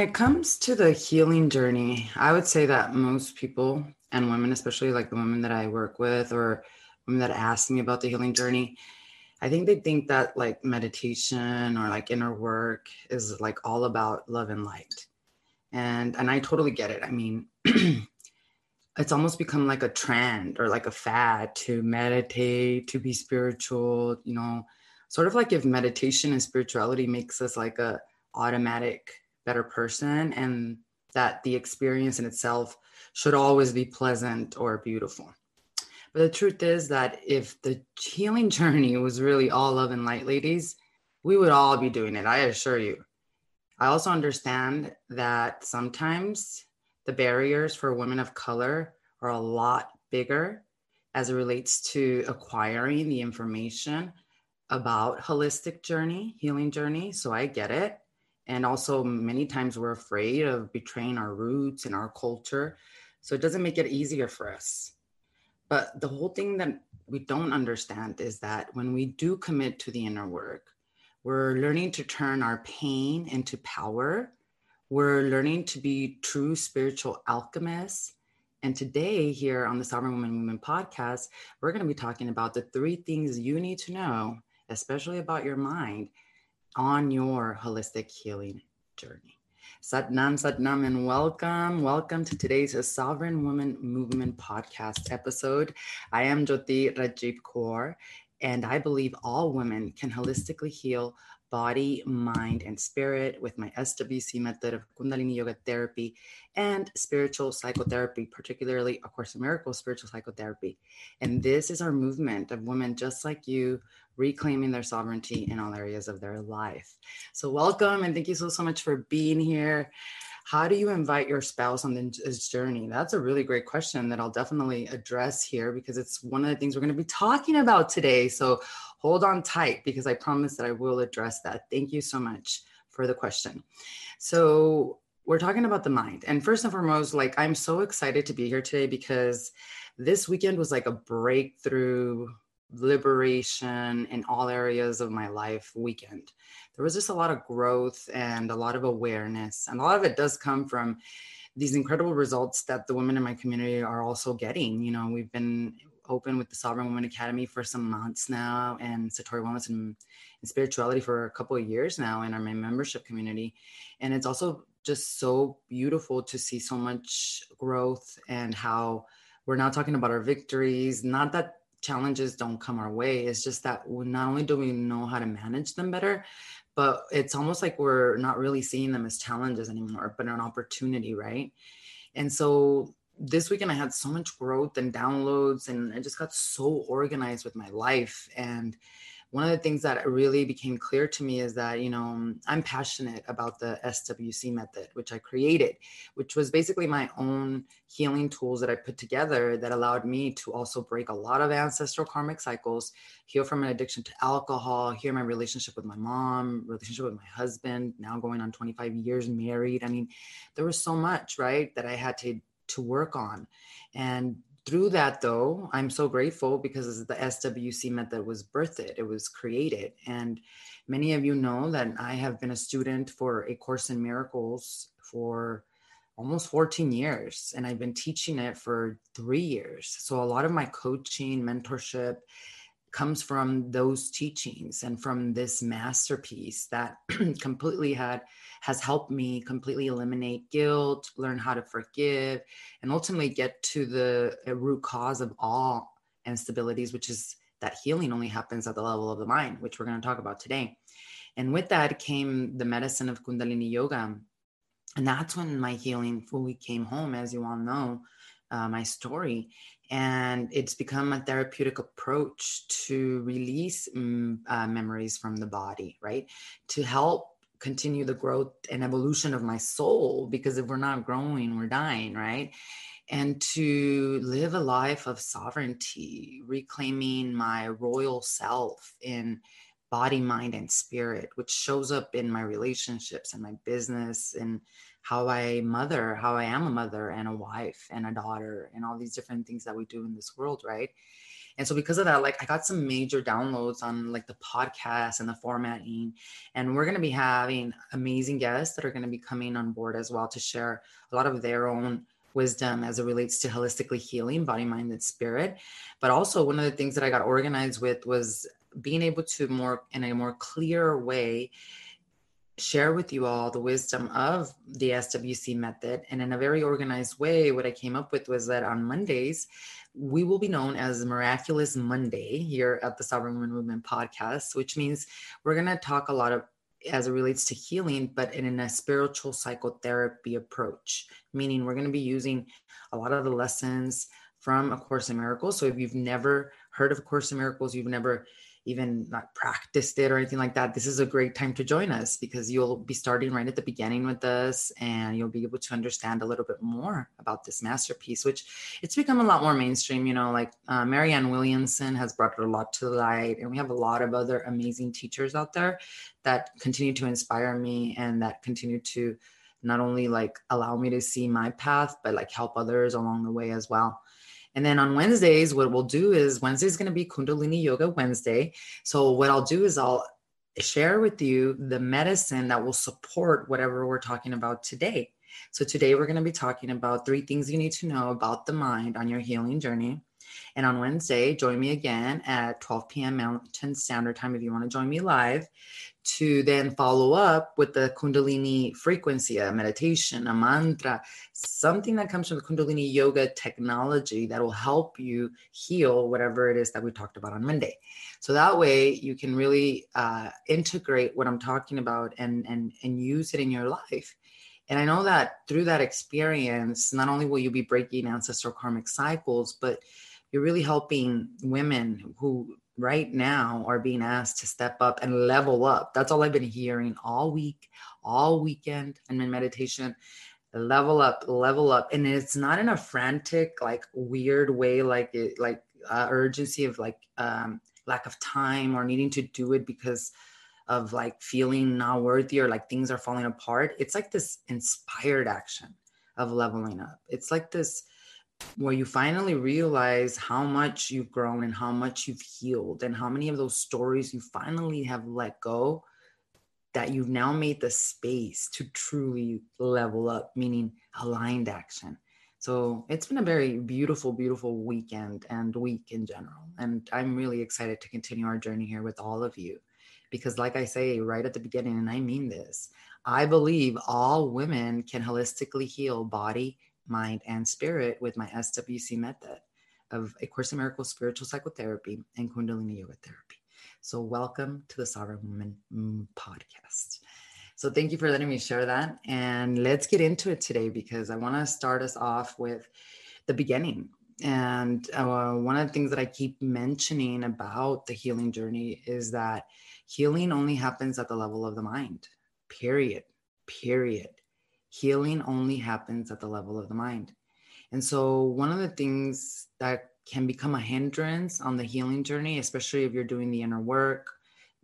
It comes to the healing journey, I would say that most people and women, especially like the women that I work with or women that ask me about the healing journey, I think they think that like meditation or like inner work is like all about love and light. And and I totally get it. I mean, it's almost become like a trend or like a fad to meditate, to be spiritual, you know, sort of like if meditation and spirituality makes us like a automatic better person and that the experience in itself should always be pleasant or beautiful. But the truth is that if the healing journey was really all love and light, ladies, we would all be doing it, I assure you. I also understand that sometimes the barriers for women of color are a lot bigger as it relates to acquiring the information about holistic journey, healing journey. So I get it. And also, many times we're afraid of betraying our roots and our culture. So it doesn't make it easier for us. But the whole thing that we don't understand is that when we do commit to the inner work, we're learning to turn our pain into power. We're learning to be true spiritual alchemists. And today, here on the Sovereign Woman Women podcast, we're going to be talking about the three things you need to know, especially about your mind, on your holistic healing journey. Satnam, Satnam, and welcome. Welcome to today's Sovereign Woman Movement podcast episode. I am Jyoti Rajiv Kaur, and I believe all women can holistically heal body, mind, and spirit with my SWC method of Kundalini Yoga therapy and spiritual psychotherapy, particularly A Course in Miracles spiritual psychotherapy. And this is our movement of women just like you reclaiming their sovereignty in all areas of their life. So, welcome and thank you so, so much for being here. How do you invite your spouse on this journey? That's a really great question that I'll definitely address here because it's one of the things we're going to be talking about today. So, hold on tight because I promise that I will address that. Thank you so much for the question. So, we're talking about the mind. And first and foremost, like I'm so excited to be here today because this weekend was like a breakthrough liberation in all areas of my life weekend. There was just a lot of growth and a lot of awareness. And a lot of it does come from these incredible results that the women in my community are also getting. You know, we've been open with the Sovereign Woman Academy for some months now and Satori Wellness and, and Spirituality for a couple of years now in our membership community. And it's also just so beautiful to see so much growth and how we're now talking about our victories. Not that challenges don't come our way. It's just that not only do we know how to manage them better, but it's almost like we're not really seeing them as challenges anymore, but an opportunity, right? And so this weekend I had so much growth and downloads, and I just got so organized with my life. And one of the things that really became clear to me is that, you know, um, I'm passionate about the SWC method, which I created, which was basically my own healing tools that I put together that allowed me to also break a lot of ancestral karmic cycles, heal from an addiction to alcohol, heal my relationship with my mom, relationship with my husband, now going on 25 years married. I mean, there was so much, right, that I had to to work on. And through that though i'm so grateful because the swc method was birthed. It was created. And many of you know that i have been a student for a course in miracles for almost 14 years and i've been teaching it for three years. So a lot of my coaching mentorship comes from those teachings and from this masterpiece that completely had has helped me completely eliminate guilt learn how to forgive and ultimately get to the root cause of all instabilities which is that healing only happens at the level of the mind which we're going to talk about today. And with that came the medicine of kundalini yoga. And that's when my healing fully came home as you all know uh, my story and it's become a therapeutic approach to release mm, uh, memories from the body right? To help continue the growth and evolution of my soul because if we're not growing we're dying right? And to live a life of sovereignty reclaiming my royal self in body mind and spirit which shows up in my relationships and my business and how I mother, how I am a mother and a wife and a daughter, and all these different things that we do in this world, right? And so because of that, like I got some major downloads on like the podcast and the formatting. And we're going to be having amazing guests that are going to be coming on board as well to share a lot of their own wisdom as it relates to holistically healing body, mind, and spirit. But also, one of the things that I got organized with was being able to more in a more clear way share with you all the wisdom of the SWC method. And in a very organized way, what I came up with was that on Mondays, we will be known as Miraculous Monday here at the Sovereign Woman Movement podcast, which means we're going to talk a lot of as it relates to healing, but in a spiritual psychotherapy approach, meaning we're going to be using a lot of the lessons from A Course in Miracles. So if you've never heard of A Course in Miracles, you've never even not practiced it or anything like that, this is a great time to join us because you'll be starting right at the beginning with us and you'll be able to understand a little bit more about this masterpiece, which it's become a lot more mainstream. You know, like uh, Marianne Williamson has brought it a lot to light, and we have a lot of other amazing teachers out there that continue to inspire me and that continue to not only like allow me to see my path, but like help others along the way as well. And then on Wednesdays, what we'll do is Wednesday is going to be Kundalini Yoga Wednesday. So what I'll do is I'll share with you the medicine that will support whatever we're talking about today. So today we're going to be talking about three things you need to know about the mind on your healing journey. And on Wednesday, join me again at 12 p.m. Mountain Standard Time if you want to join me live to then follow up with the Kundalini frequency, a meditation, a mantra, something that comes from the Kundalini yoga technology that will help you heal whatever it is that we talked about on Monday. So that way you can really uh, integrate what I'm talking about and, and, and use it in your life. And I know that through that experience, not only will you be breaking ancestral karmic cycles, but you're really helping women who right now are being asked to step up and level up. That's all I've been hearing all week, all weekend, and in meditation. Level up, level up, and it's not in a frantic, like weird way, like it, like uh, urgency of like um, lack of time or needing to do it because of like feeling not worthy or like things are falling apart. It's like this inspired action of leveling up. It's like this where you finally realize how much you've grown and how much you've healed and how many of those stories you finally have let go that you've now made the space to truly level up meaning aligned action. So it's been a very beautiful beautiful weekend and week in general. And i'm really excited to continue our journey here with all of you because like i say right at the beginning and i mean this i believe all women can holistically heal body mind, and spirit with my SWC method of A Course in Miracles spiritual psychotherapy and Kundalini yoga therapy. So, welcome to the Sovereign Woman podcast. So, thank you for letting me share that. And let's get into it today because I want to start us off with the beginning. And uh, one of the things that I keep mentioning about the healing journey is that healing only happens at the level of the mind, period. Period healing only happens at the level of the mind. And so, one of the things that can become a hindrance on the healing journey, especially if you're doing the inner work,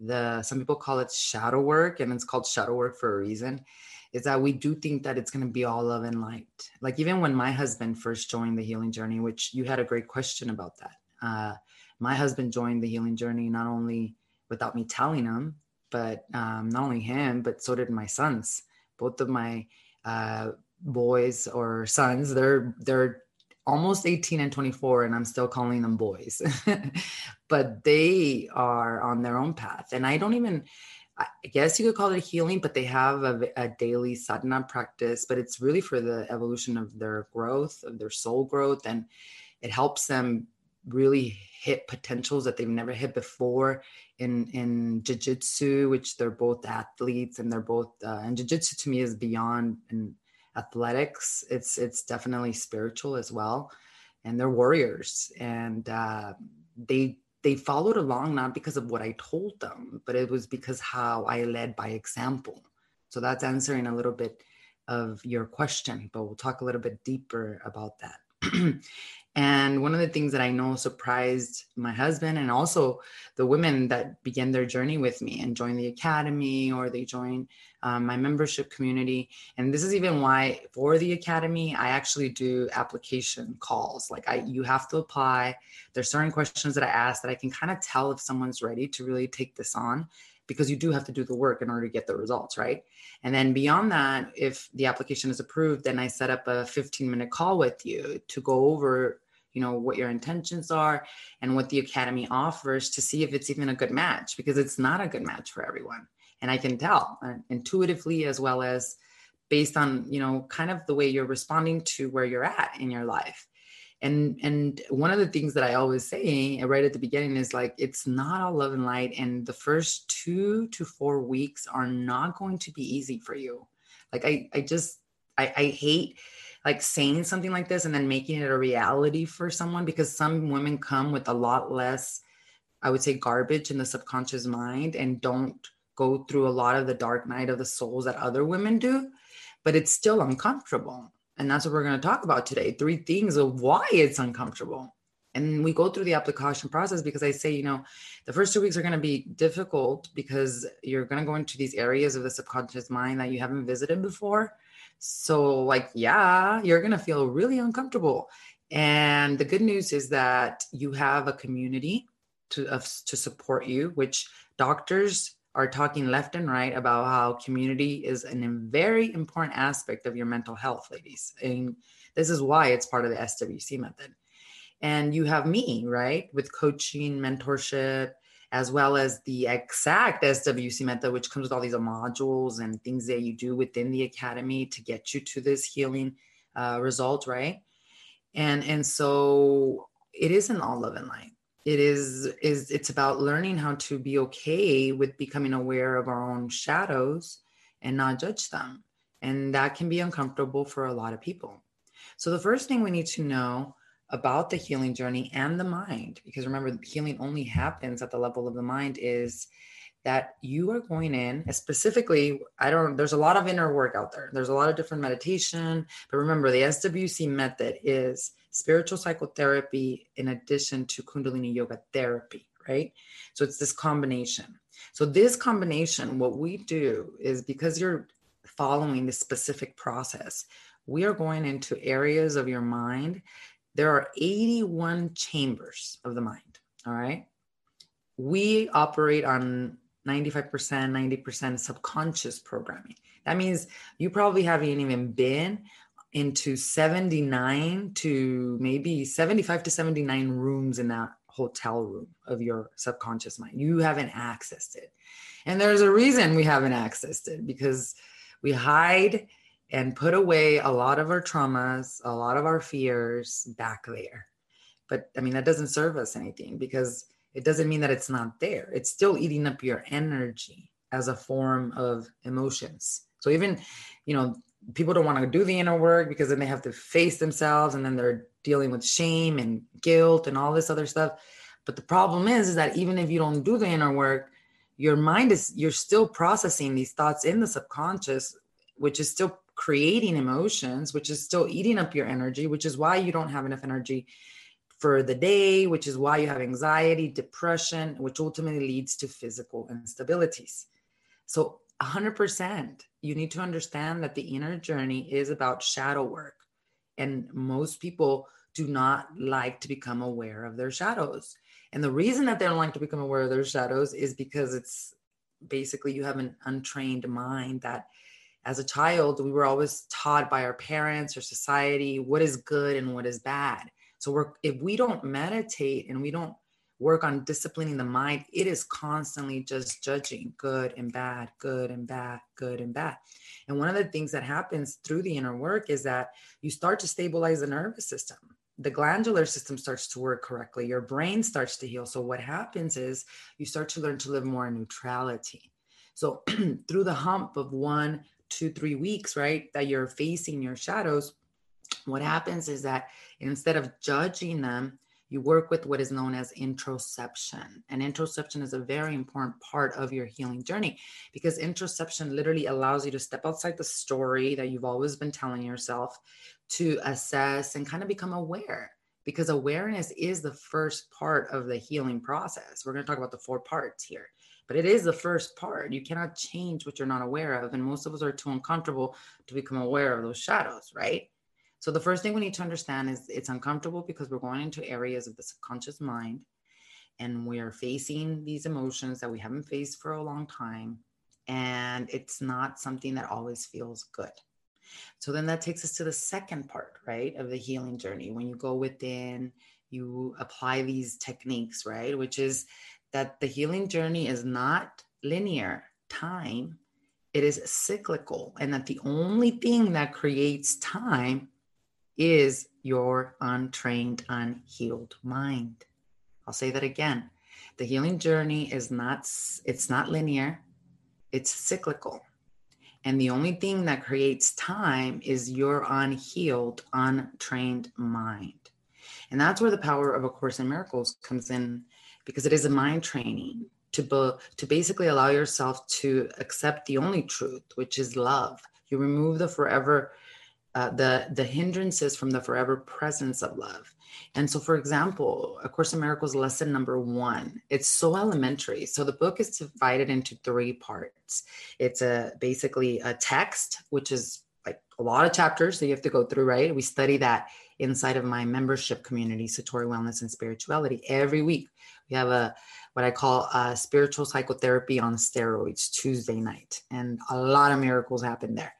the some people call it shadow work, and it's called shadow work for a reason, is that we do think that it's going to be all love and light. Like even when my husband first joined the healing journey, which you had a great question about that. Uh, my husband joined the healing journey not only without me telling him, but um, not only him, but so did my sons. Both of my uh, boys or sons. They're they're almost 18 and 24 and i'm still calling them boys but they are on their own path and i don't even i guess you could call it healing but they have a, a, daily sadhana practice but it's really for the evolution of their growth of their soul growth and it helps them really hit potentials that they've never hit before in in jiu-jitsu which they're both athletes and they're both uh, and jiu-jitsu to me is beyond in athletics. It's it's definitely spiritual as well. And they're warriors. And uh, they they followed along not because of what i told them but it was because how i led by example. So that's answering a little bit of your question but we'll talk a little bit deeper about that and one of the things that I know surprised my husband and also the women that began their journey with me and join the academy or they join um, my membership community. And this is even why for the academy, I actually do application calls. Like I, you have to apply. There's certain questions that I ask that I can kind of tell if someone's ready to really take this on because you do have to do the work in order to get the results, right? And then beyond that, if the application is approved, then I set up a 15 minute call with you to go over you know what your intentions are and what the academy offers to see if it's even a good match because it's not a good match for everyone. And i can tell uh, intuitively as well as based on you know kind of the way you're responding to where you're at in your life. And and one of the things that i always say right at the beginning is like it's not all love and light and the first two to four weeks are not going to be easy for you. Like i i just i i hate like saying something like this and then making it a reality for someone because some women come with a lot less i would say garbage in the subconscious mind and don't go through a lot of the dark night of the souls that other women do but it's still uncomfortable. And that's what we're going to talk about today three things of why it's uncomfortable. And we go through the application process because i say you know the first two weeks are going to be difficult because you're going to go into these areas of the subconscious mind that you haven't visited before so, like, yeah, you're going to feel really uncomfortable. And the good news is that you have a community to, of, to support you, which doctors are talking left and right about how community is a very important aspect of your mental health, ladies. And this is why it's part of the SWC method. And you have me, right, with coaching, mentorship, as well as the exact SWC method, which comes with all these modules and things that you do within the academy to get you to this healing uh, result, right? And and so it isn't all love and light. It is is it's about learning how to be okay with becoming aware of our own shadows and not judge them. And that can be uncomfortable for a lot of people. So the first thing we need to know about the healing journey and the mind because remember healing only happens at the level of the mind is that you are going in specifically i don't there's a lot of inner work out there. There's a lot of different meditation but remember the swc method is spiritual psychotherapy in addition to kundalini yoga therapy right? So it's this combination. So this combination what we do is because you're following this specific process we are going into areas of your mind there are 81 chambers of the mind. All right. We operate on 95%, 90% subconscious programming. That means you probably haven't even been into 79 to maybe 75 to 79 rooms in that hotel room of your subconscious mind. You haven't accessed it. And there's a reason we haven't accessed it because we hide and put away a lot of our traumas, a lot of our fears back there. But I mean, that doesn't serve us anything because it doesn't mean that it's not there. It's still eating up your energy as a form of emotions. So even, you know, people don't want to do the inner work because then they have to face themselves and then they're dealing with shame and guilt and all this other stuff. But the problem is, is that even if you don't do the inner work, your mind is you're still processing these thoughts in the subconscious, which is still creating emotions, which is still eating up your energy, which is why you don't have enough energy for the day, which is why you have anxiety, depression, which ultimately leads to physical instabilities. So, 100%, you need to understand that the inner journey is about shadow work. And most people do not like to become aware of their shadows. And the reason that they don't like to become aware of their shadows is because it's basically you have an untrained mind that as a child, we were always taught by our parents or society what is good and what is bad. So we're if we don't meditate and we don't work on disciplining the mind, it is constantly just judging good and bad, good and bad, good and bad. And one of the things that happens through the inner work is that you start to stabilize the nervous system. The glandular system starts to work correctly. Your brain starts to heal. So what happens is you start to learn to live more in neutrality. So through the hump of one two, three weeks, right, that you're facing your shadows, what happens is that instead of judging them, you work with what is known as interoception. And interoception is a very important part of your healing journey because interoception literally allows you to step outside the story that you've always been telling yourself to assess and kind of become aware because awareness is the first part of the healing process. We're going to talk about the four parts here, but it is the first part. You cannot change what you're not aware of. And most of us are too uncomfortable to become aware of those shadows, right? So the first thing we need to understand is it's uncomfortable because we're going into areas of the subconscious mind and we are facing these emotions that we haven't faced for a long time. And it's not something that always feels good. So then that takes us to the second part, right, of the healing journey. When you go within, you apply these techniques, right, which is that the healing journey is not linear time, it is cyclical, and that the only thing that creates time is your untrained, unhealed mind. I'll say that again. The healing journey is not it's not linear, it's cyclical. And the only thing that creates time is your unhealed, untrained mind. And that's where the power of A Course in Miracles comes in because it is a mind training to, be, to basically allow yourself to accept the only truth, which is love. You remove the forever uh, the the hindrances from the forever presence of love. And so, for example, A Course in Miracles lesson number one, it's so elementary. So the book is divided into three parts. It's a basically a text, which is like a lot of chapters that you have to go through, right? We study that inside of my membership community, Satori Wellness and Spirituality. Every week, we have a what I call a spiritual psychotherapy on steroids Tuesday night, and a lot of miracles happen there.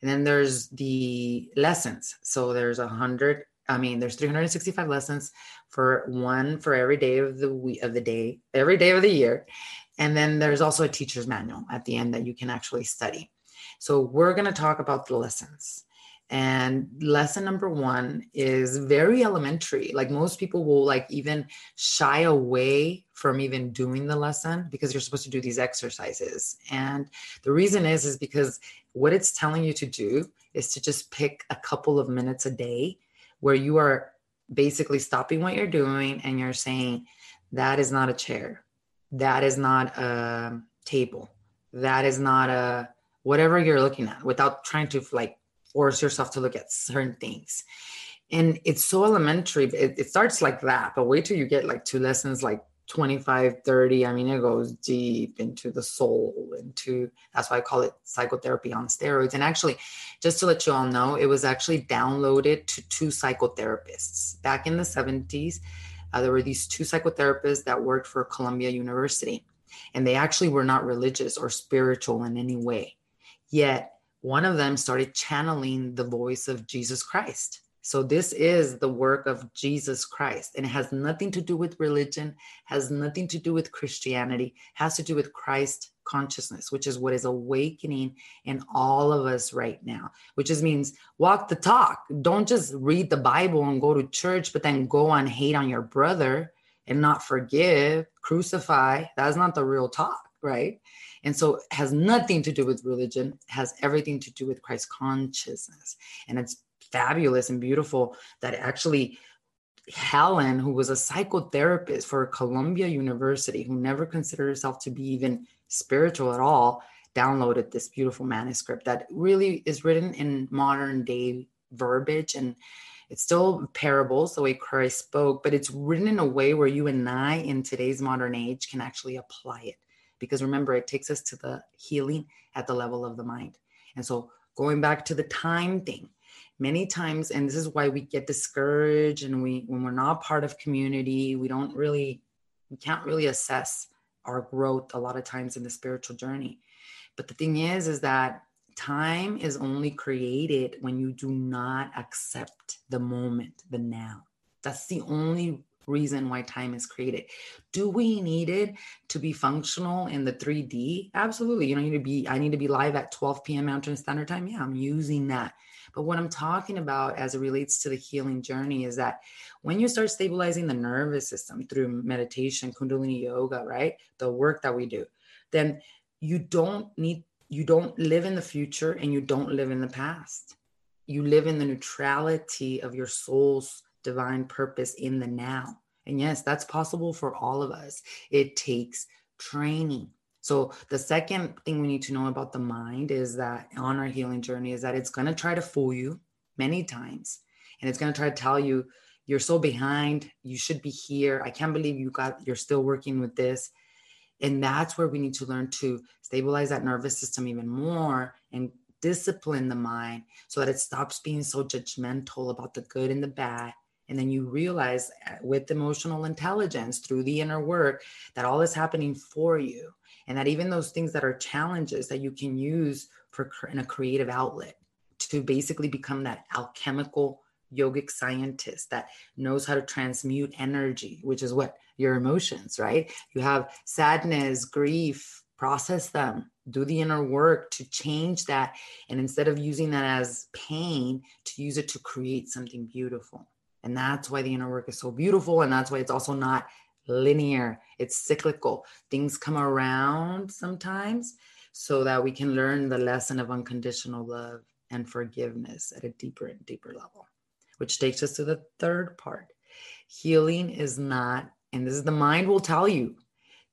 And then there's the lessons. So there's a hundred, I mean, there's 365 lessons for one for every day of the week of the day, every day of the year. And then there's also a teacher's manual at the end that you can actually study. So we're going to talk about the lessons. And lesson number one is very elementary. Like most people will like even shy away from even doing the lesson because you're supposed to do these exercises. And the reason is, is because what it's telling you to do is to just pick a couple of minutes a day where you are basically stopping what you're doing and you're saying, that is not a chair. That is not a table. That is not a whatever you're looking at without trying to like force yourself to look at certain things. And it's so elementary. It, it starts like that, but wait till you get like two lessons like 25, 30. I mean, it goes deep into the soul, into that's why I call it psychotherapy on steroids. And actually, just to let you all know, it was actually downloaded to two psychotherapists back in the 70s. Uh, there were these two psychotherapists that worked for Columbia University, and they actually were not religious or spiritual in any way. Yet one of them started channeling the voice of Jesus Christ. So this is the work of Jesus Christ and it has nothing to do with religion, has nothing to do with Christianity, has to do with Christ consciousness, which is what is awakening in all of us right now, which just means walk the talk. Don't just read the Bible and go to church, but then go on hate on your brother and not forgive, crucify. That's not the real talk, right? And so it has nothing to do with religion, has everything to do with Christ consciousness. And it's fabulous and beautiful that actually Helen, who was a psychotherapist for Columbia University, who never considered herself to be even spiritual at all, downloaded this beautiful manuscript that really is written in modern day verbiage and it's still parables the way Christ spoke, but it's written in a way where you and I in today's modern age can actually apply it because remember, it takes us to the healing at the level of the mind. And so, going back to the time thing, many times, and this is why we get discouraged and we, when we're not part of community, we don't really, we can't really assess our growth a lot of times in the spiritual journey. But the thing is, is that time is only created when you do not accept the moment, the now. That's the only reason why time is created. Do we need it to be functional in the 3D? Absolutely. You know, you need to be, I need to be live at 12 p.m. Mountain Standard Time. Yeah, I'm using that. But what I'm talking about as it relates to the healing journey is that when you start stabilizing the nervous system through meditation, Kundalini yoga, right? The work that we do, then you don't need, you don't live in the future and you don't live in the past. You live in the neutrality of your soul's divine purpose in the now. And yes, that's possible for all of us. It takes training. So, the second thing we need to know about the mind is that on our healing journey is that it's going to try to fool you many times. And it's going to try to tell you, you're so behind. You should be here. I can't believe you got, you're still working with this. And that's where we need to learn to stabilize that nervous system even more and discipline the mind so that it stops being so judgmental about the good and the bad and then you realize uh, with emotional intelligence through the inner work that all is happening for you. And that even those things that are challenges that you can use for in a creative outlet to basically become that alchemical yogic scientist that knows how to transmute energy, which is what your emotions, right? You have sadness, grief, process them, do the inner work to change that. And instead of using that as pain, to use it to create something beautiful. And that's why the inner work is so beautiful. And that's why it's also not linear, it's cyclical. Things come around sometimes so that we can learn the lesson of unconditional love and forgiveness at a deeper and deeper level, which takes us to the third part. Healing is not, and this is the mind will tell you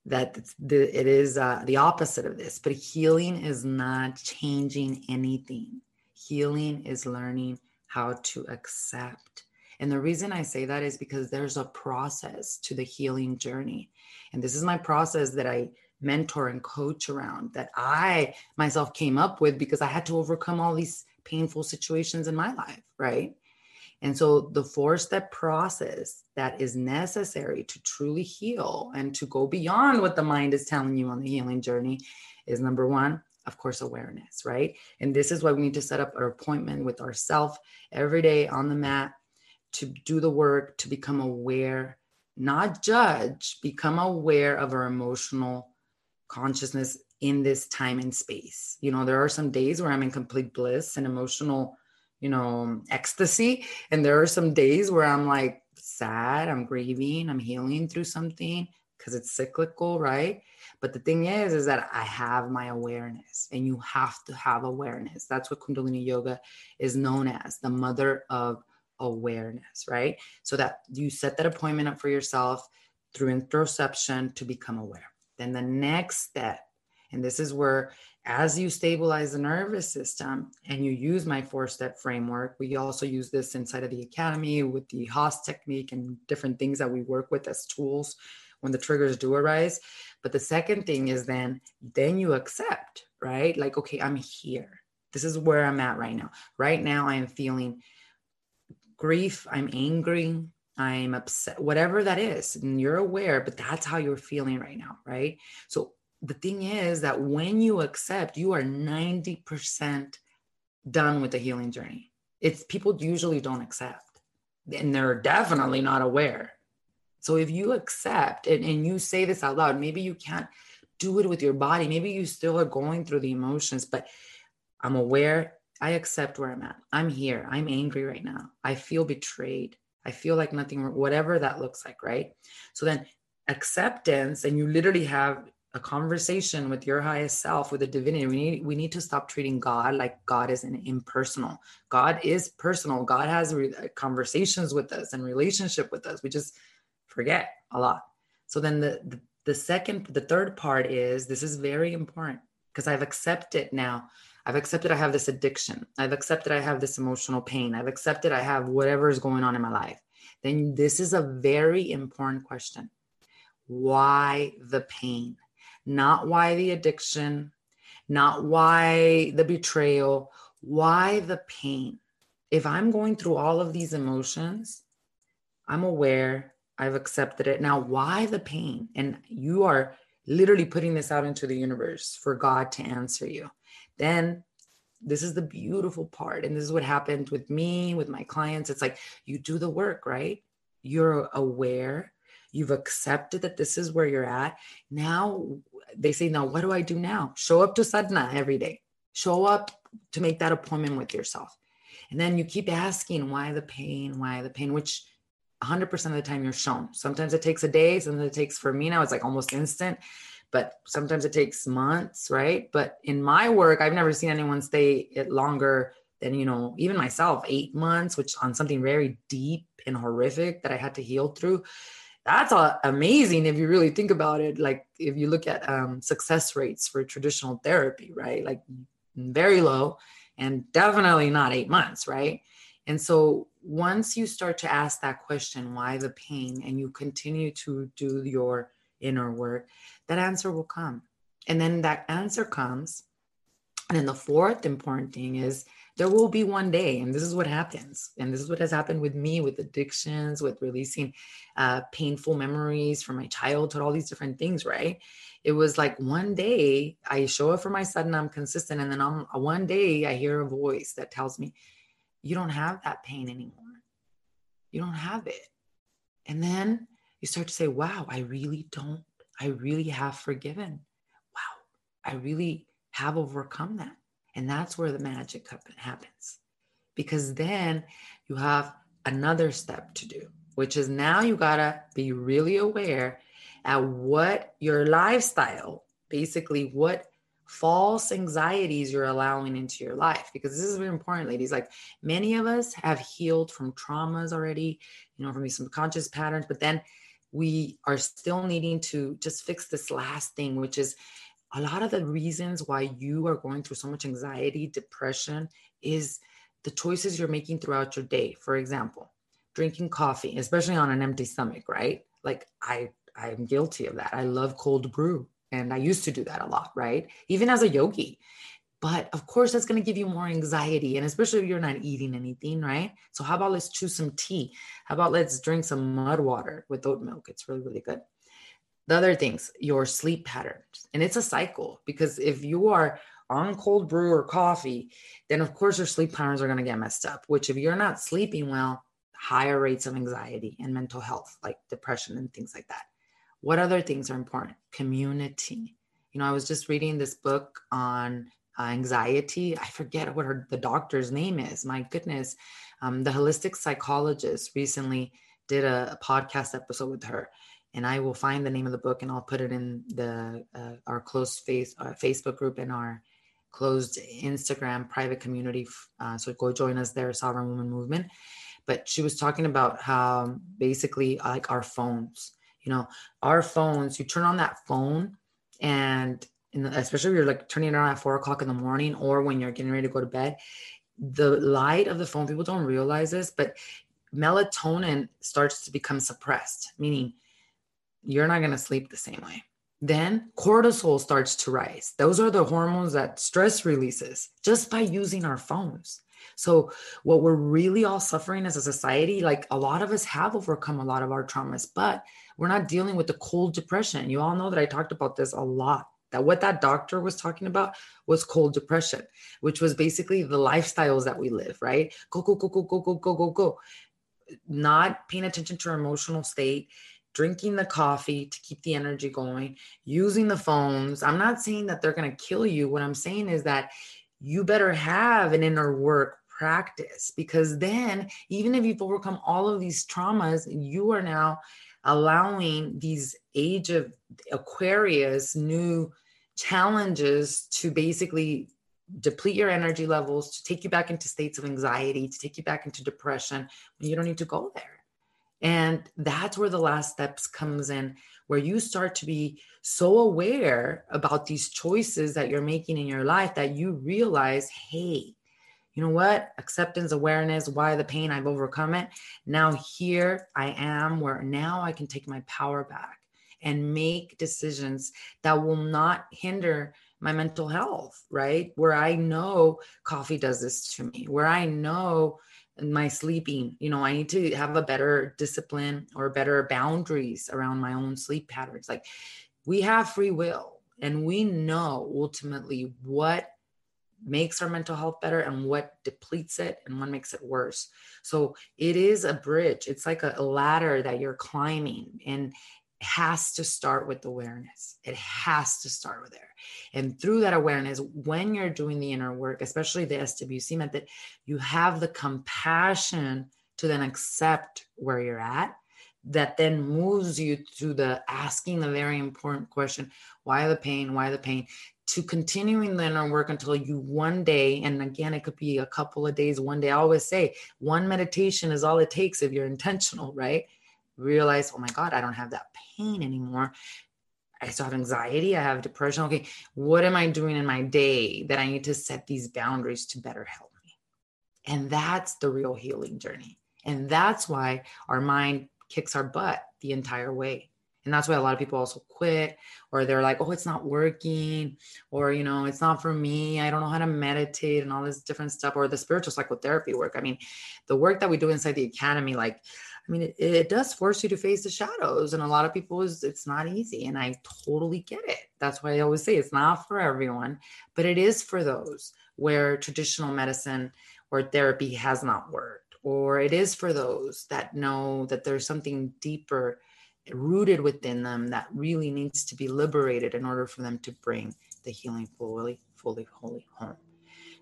that it is uh, the opposite of this, but healing is not changing anything. Healing is learning how to accept and the reason I say that is because there's a process to the healing journey. And this is my process that I mentor and coach around that I myself came up with because I had to overcome all these painful situations in my life, right? And so the four step process that is necessary to truly heal and to go beyond what the mind is telling you on the healing journey is number one, of course, awareness, right? And this is why we need to set up an appointment with ourself every day on the mat to do the work to become aware, not judge, become aware of our emotional consciousness in this time and space. You know, there are some days where I'm in complete bliss and emotional, you know, ecstasy. And there are some days where I'm like sad, I'm grieving, I'm healing through something because it's cyclical, right? But the thing is, is that I have my awareness, and you have to have awareness. That's what Kundalini Yoga is known as the mother of awareness, right? So that you set that appointment up for yourself through introspection to become aware. Then the next step, and this is where as you stabilize the nervous system and you use my four step framework, we also use this inside of the academy with the Haas technique and different things that we work with as tools when the triggers do arise. But the second thing is then, then you accept, right? Like, okay, I'm here. This is where I'm at right now. Right now, I am feeling grief, I'm angry, I'm upset, whatever that is. And you're aware, but that's how you're feeling right now, right? So the thing is that when you accept, you are 90% done with the healing journey. It's people usually don't accept, and they're definitely not aware. So if you accept and, and you say this out loud, maybe you can't do it with your body. Maybe you still are going through the emotions, but I'm aware I accept where I'm at. I'm here. I'm angry right now. I feel betrayed. I feel like nothing, whatever that looks like, right? So then acceptance, and you literally have a conversation with your highest self, with the divinity. We need we need to stop treating God like God is an impersonal. God is personal. God has re- uh, conversations with us and relationship with us. We just forget a lot. So then the, the the second, the third part is this is very important because I've accepted now I've accepted I have this addiction. I've accepted I have this emotional pain. I've accepted I have whatever is going on in my life. Then this is a very important question. Why the pain? Not why the addiction, not why the betrayal, why the pain? If I'm going through all of these emotions, I'm aware, I've accepted it. Now, why the pain? And you are literally putting this out into the universe for God to answer you. Then this is the beautiful part. And this is what happened with me, with my clients. It's like you do the work, right? You're aware, you've accepted that this is where you're at. Now they say, now what do I do now? Show up to sadhana every day. Show up to make that appointment with yourself. And then you keep asking why the pain, why the pain, which 100% of the time you're shown. Sometimes it takes a day, sometimes it takes for me now, it's like almost instant but sometimes it takes months, right? But in my work, I've never seen anyone stay it longer than, you know, even myself, eight months, which on something very deep and horrific that I had to heal through. that's amazing if you really think about it. Like if you look at um, success rates for traditional therapy, right? Like very low and definitely not eight months, right? And so once you start to ask that question, why the pain, and you continue to do your inner work, that answer will come. And then that answer comes. And then the fourth important thing is there will be one day, and this is what happens. And this is what has happened with me with addictions, with releasing uh, painful memories from my childhood, all these different things, right? It was like one day I show up for my son and I'm consistent. And then on one day I hear a voice that tells me, you don't have that pain anymore. You don't have it. And then you start to say, wow, I really don't. I really have forgiven. Wow, I really have overcome that. And that's where the magic happens. Because then you have another step to do, which is now you got to be really aware at what your lifestyle, basically, what false anxieties you're allowing into your life because this is very important ladies like many of us have healed from traumas already you know from these subconscious patterns but then we are still needing to just fix this last thing which is a lot of the reasons why you are going through so much anxiety, depression is the choices you're making throughout your day. For example, drinking coffee, especially on an empty stomach, right? Like I I'm guilty of that. I love cold brew and I used to do that a lot, right? Even as a yogi. But of course, that's going to give you more anxiety. And especially if you're not eating anything, right? So, how about let's choose some tea? How about let's drink some mud water with oat milk? It's really, really good the other things your sleep patterns and it's a cycle because if you are on cold brew or coffee then of course your sleep patterns are going to get messed up which if you're not sleeping well higher rates of anxiety and mental health like depression and things like that what other things are important community you know i was just reading this book on anxiety i forget what her the doctor's name is my goodness um, the holistic psychologist recently did a, a podcast episode with her and I will find the name of the book and I'll put it in the uh, our closed face uh, Facebook group and our closed Instagram private community. Uh, so go join us there, Sovereign Woman Movement. But she was talking about how basically like our phones, you know, our phones. You turn on that phone, and the, especially if you're like turning on at four o'clock in the morning or when you're getting ready to go to bed, the light of the phone. People don't realize this, but melatonin starts to become suppressed, meaning you're not going to sleep the same way. Then cortisol starts to rise. Those are the hormones that stress releases just by using our phones. So, what we're really all suffering as a society, like a lot of us have overcome a lot of our traumas, but we're not dealing with the cold depression. You all know that I talked about this a lot. That what that doctor was talking about was cold depression, which was basically the lifestyles that we live, right? Go, go, go, go, go, go, go, go, go. Not paying attention to our emotional state, drinking the coffee to keep the energy going, using the phones. I'm not saying that they're going to kill you. What I'm saying is that you better have an inner work practice because then, even if you've overcome all of these traumas, you are now allowing these age of Aquarius new challenges to basically deplete your energy levels, to take you back into states of anxiety, to take you back into depression when you don't need to go there. And that's where the last steps comes in, where you start to be so aware about these choices that you're making in your life that you realize, hey, you know what? Acceptance, awareness, why the pain, I've overcome it. Now here I am where now I can take my power back and make decisions that will not hinder my mental health, right? Where I know coffee does this to me, where I know my sleeping you know i need to have a better discipline or better boundaries around my own sleep patterns like we have free will and we know ultimately what makes our mental health better and what depletes it and what makes it worse so it is a bridge it's like a ladder that you're climbing and has to start with awareness. It has to start with there. And through that awareness, when you're doing the inner work, especially the SWC method, you have the compassion to then accept where you're at. That then moves you to the asking the very important question why the pain? Why the pain? To continuing the inner work until you one day, and again, it could be a couple of days, one day. I always say one meditation is all it takes if you're intentional, right? realize, oh my God, I don't have that pain anymore. I still have anxiety. I have depression. Okay, what am I doing in my day that I need to set these boundaries to better help me? And that's the real healing journey. And that's why our mind kicks our butt the entire way. And that's why a lot of people also quit or they're like, oh, it's not working, or, you know, it's not for me. I don't know how to meditate and all this different stuff, or the spiritual psychotherapy work. I mean, the work that we do inside the academy, like, I mean, it, it does force you to face the shadows. And a lot of people is it's not easy. And I totally get it. That's why I always say it's not for everyone, but it is for those where traditional medicine or therapy has not worked. Or it is for those that know that there's something deeper rooted within them that really needs to be liberated in order for them to bring the healing fully, fully, wholly home.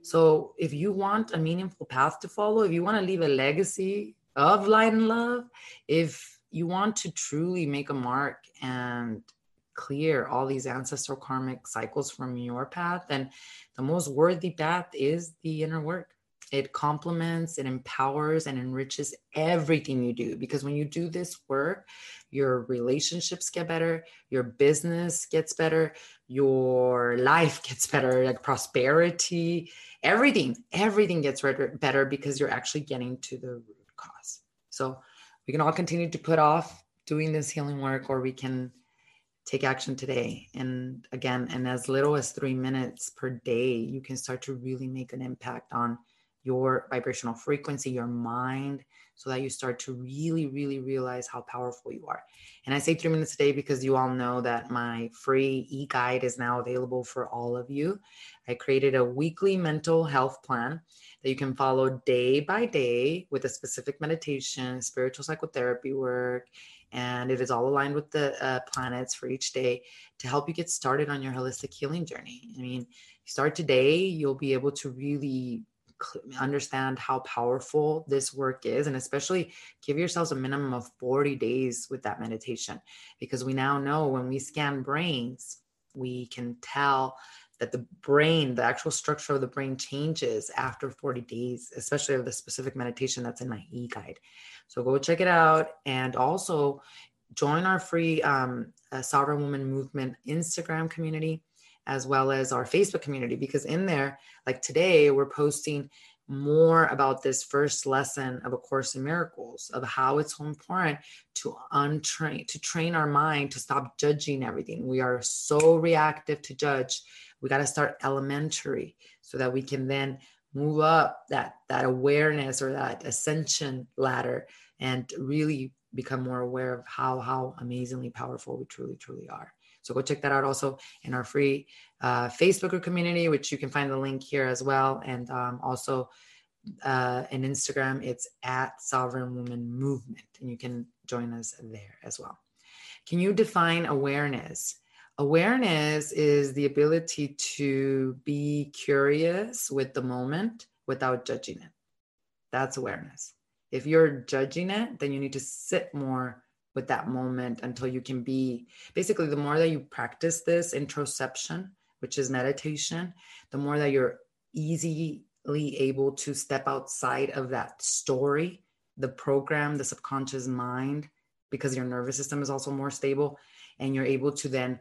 So if you want a meaningful path to follow, if you want to leave a legacy of light and love, if you want to truly make a mark and clear all these ancestral karmic cycles from your path, then the most worthy path is the inner work. It complements, it empowers, and enriches everything you do. Because when you do this work, your relationships get better, your business gets better, your life gets better, like prosperity, everything, everything gets better because you're actually getting to the root cause. So we can all continue to put off doing this healing work, or we can take action today. And again, in as little as three minutes per day, you can start to really make an impact on your vibrational frequency, your mind, so that you start to really, really realize how powerful you are. And I say three minutes a day because you all know that my free e guide is now available for all of you. I created a weekly mental health plan that you can follow day by day with a specific meditation, spiritual psychotherapy work, and it is all aligned with the uh, planets for each day to help you get started on your holistic healing journey. I mean, start today, you'll be able to really understand how powerful this work is and especially give yourselves a minimum of 40 days with that meditation because we now know when we scan brains we can tell that the brain the actual structure of the brain changes after 40 days especially of the specific meditation that's in my e-guide. So go check it out and also join our free um, sovereign woman movement instagram community as well as our Facebook community, because in there, like today, we're posting more about this first lesson of A Course in Miracles, of how it's so important to untrain, to train our mind to stop judging everything. We are so reactive to judge. We got to start elementary so that we can then move up that that awareness or that ascension ladder and really become more aware of how how amazingly powerful we truly truly are so go check that out also in our free uh, Facebook group community, which you can find the link here as well. And um, also uh, in Instagram, it's at Sovereign Woman Movement, and you can join us there as well. Can you define awareness? Awareness is the ability to be curious with the moment without judging it. That's awareness. If you're judging it, then you need to sit more with that moment until you can be basically the more that you practice this introspection which is meditation the more that you're easily able to step outside of that story the program the subconscious mind because your nervous system is also more stable and you're able to then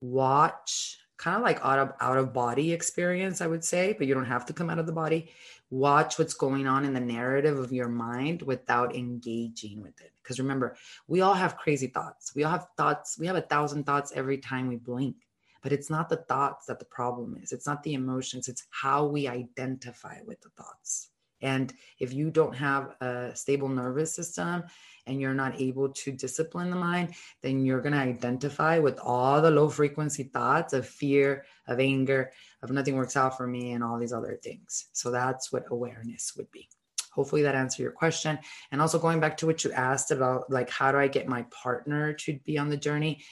watch kind of like out of out of body experience i would say but you don't have to come out of the body. Watch what's going on in the narrative of your mind without engaging with it. Because remember we all have crazy thoughts. We all have thoughts we have a thousand thoughts every time we blink but it's not the thoughts that the problem is. It's not the emotions. It's how we identify with the thoughts and if you don't have a stable nervous system and you're not able to discipline the mind, then you're going to identify with all the low frequency thoughts of fear, of anger, of nothing works out for me, and all these other things. So that's what awareness would be. Hopefully that answered your question. And also going back to what you asked about, like, how do I get my partner to be on the journey?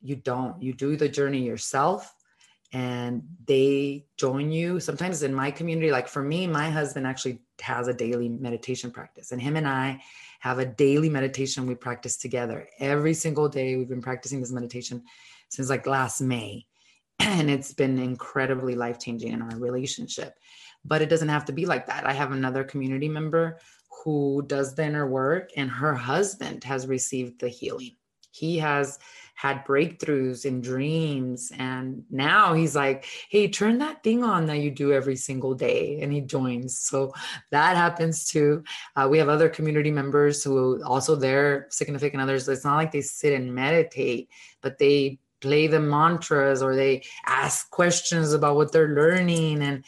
You don't. You do the journey yourself and they join you. Sometimes in my community, like for me, my husband actually has a daily meditation practice, and him and I have a daily meditation we practice together every single day. We've been practicing this meditation since like last May, and it's been incredibly life changing in our relationship. But it doesn't have to be like that. I have another community member who does the inner work, and her husband has received the healing. He has had breakthroughs in dreams. And now he's like, hey, turn that thing on that you do every single day. And he joins. So that happens too. Uh, we have other community members who also their significant others. It's not like they sit and meditate, but they play the mantras or they ask questions about what they're learning. And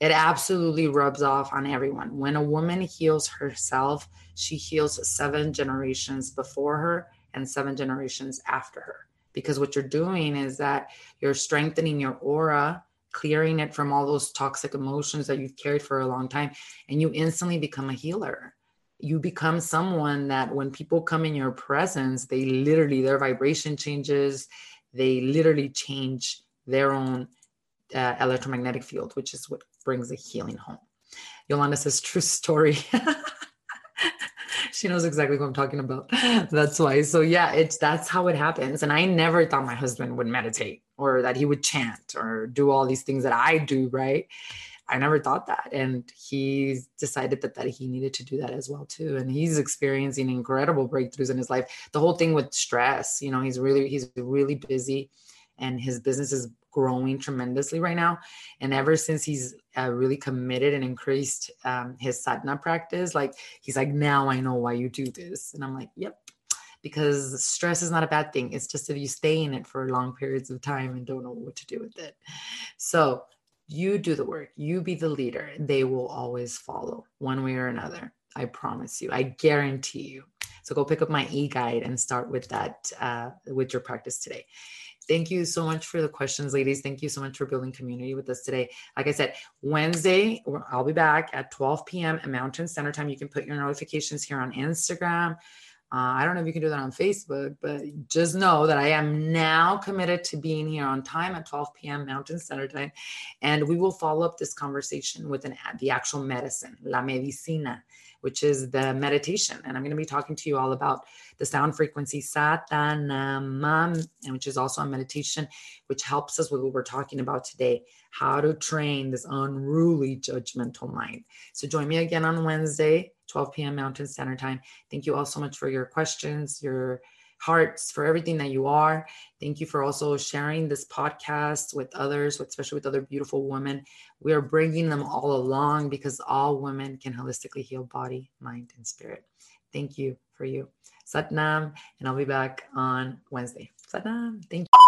it absolutely rubs off on everyone. When a woman heals herself, she heals seven generations before her and seven generations after her. Because what you're doing is that you're strengthening your aura, clearing it from all those toxic emotions that you've carried for a long time, and you instantly become a healer. You become someone that when people come in your presence, they literally, their vibration changes, they literally change their own uh, electromagnetic field, which is what brings the healing home. Yolanda says, true story. she knows exactly what I'm talking about. That's why. So yeah, it's that's how it happens. And I never thought my husband would meditate or that he would chant or do all these things that I do, right? I never thought that. And he decided that, that he needed to do that as well too. And he's experiencing incredible breakthroughs in his life. The whole thing with stress, you know, he's really, he's really busy and his business is growing tremendously right now. And ever since he's uh, really committed and increased um, his sadhana practice, like he's like, now I know why you do this. And I'm like, yep, because stress is not a bad thing. It's just if you stay in it for long periods of time and don't know what to do with it. So you do the work, you be the leader. They will always follow one way or another. I promise you, I guarantee you. So go pick up my e guide and start with that uh, with your practice today. Thank you so much for the questions, ladies. Thank you so much for building community with us today. Like I said, Wednesday, I'll be back at 12 p.m. Mountain Standard Time. You can put your notifications here on Instagram. Uh, I don't know if you can do that on Facebook, but just know that I am now committed to being here on time at 12 p.m. Mountain Standard Time. And we will follow up this conversation with an, the actual medicine, La Medicina which is the meditation. And I'm going to be talking to you all about the sound frequency Sa Ta Na Ma, and which is also a meditation, which helps us with what we're talking about today, how to train this unruly judgmental mind. So join me again on Wednesday, 12 p.m. Mountain Standard Time. Thank you all so much for your questions, your hearts, for everything that you are. Thank you for also sharing this podcast with others, especially with other beautiful women. We are bringing them all along because all women can holistically heal body, mind, and spirit. Thank you for you. Satnam, and I'll be back on Wednesday. Satnam, thank you.